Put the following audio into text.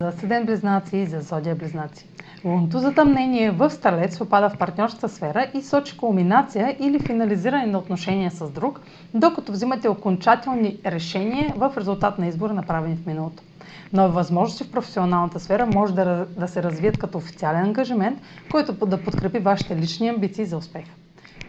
За седен близнаци и за зодия близнаци. Лунното затъмнение в Стрелец попада в партньорската сфера и сочи кулминация или финализиране на отношения с друг, докато взимате окончателни решения в резултат на избора, направени в миналото. Нови възможности в професионалната сфера може да, да се развият като официален ангажимент, който да подкрепи вашите лични амбиции за успех.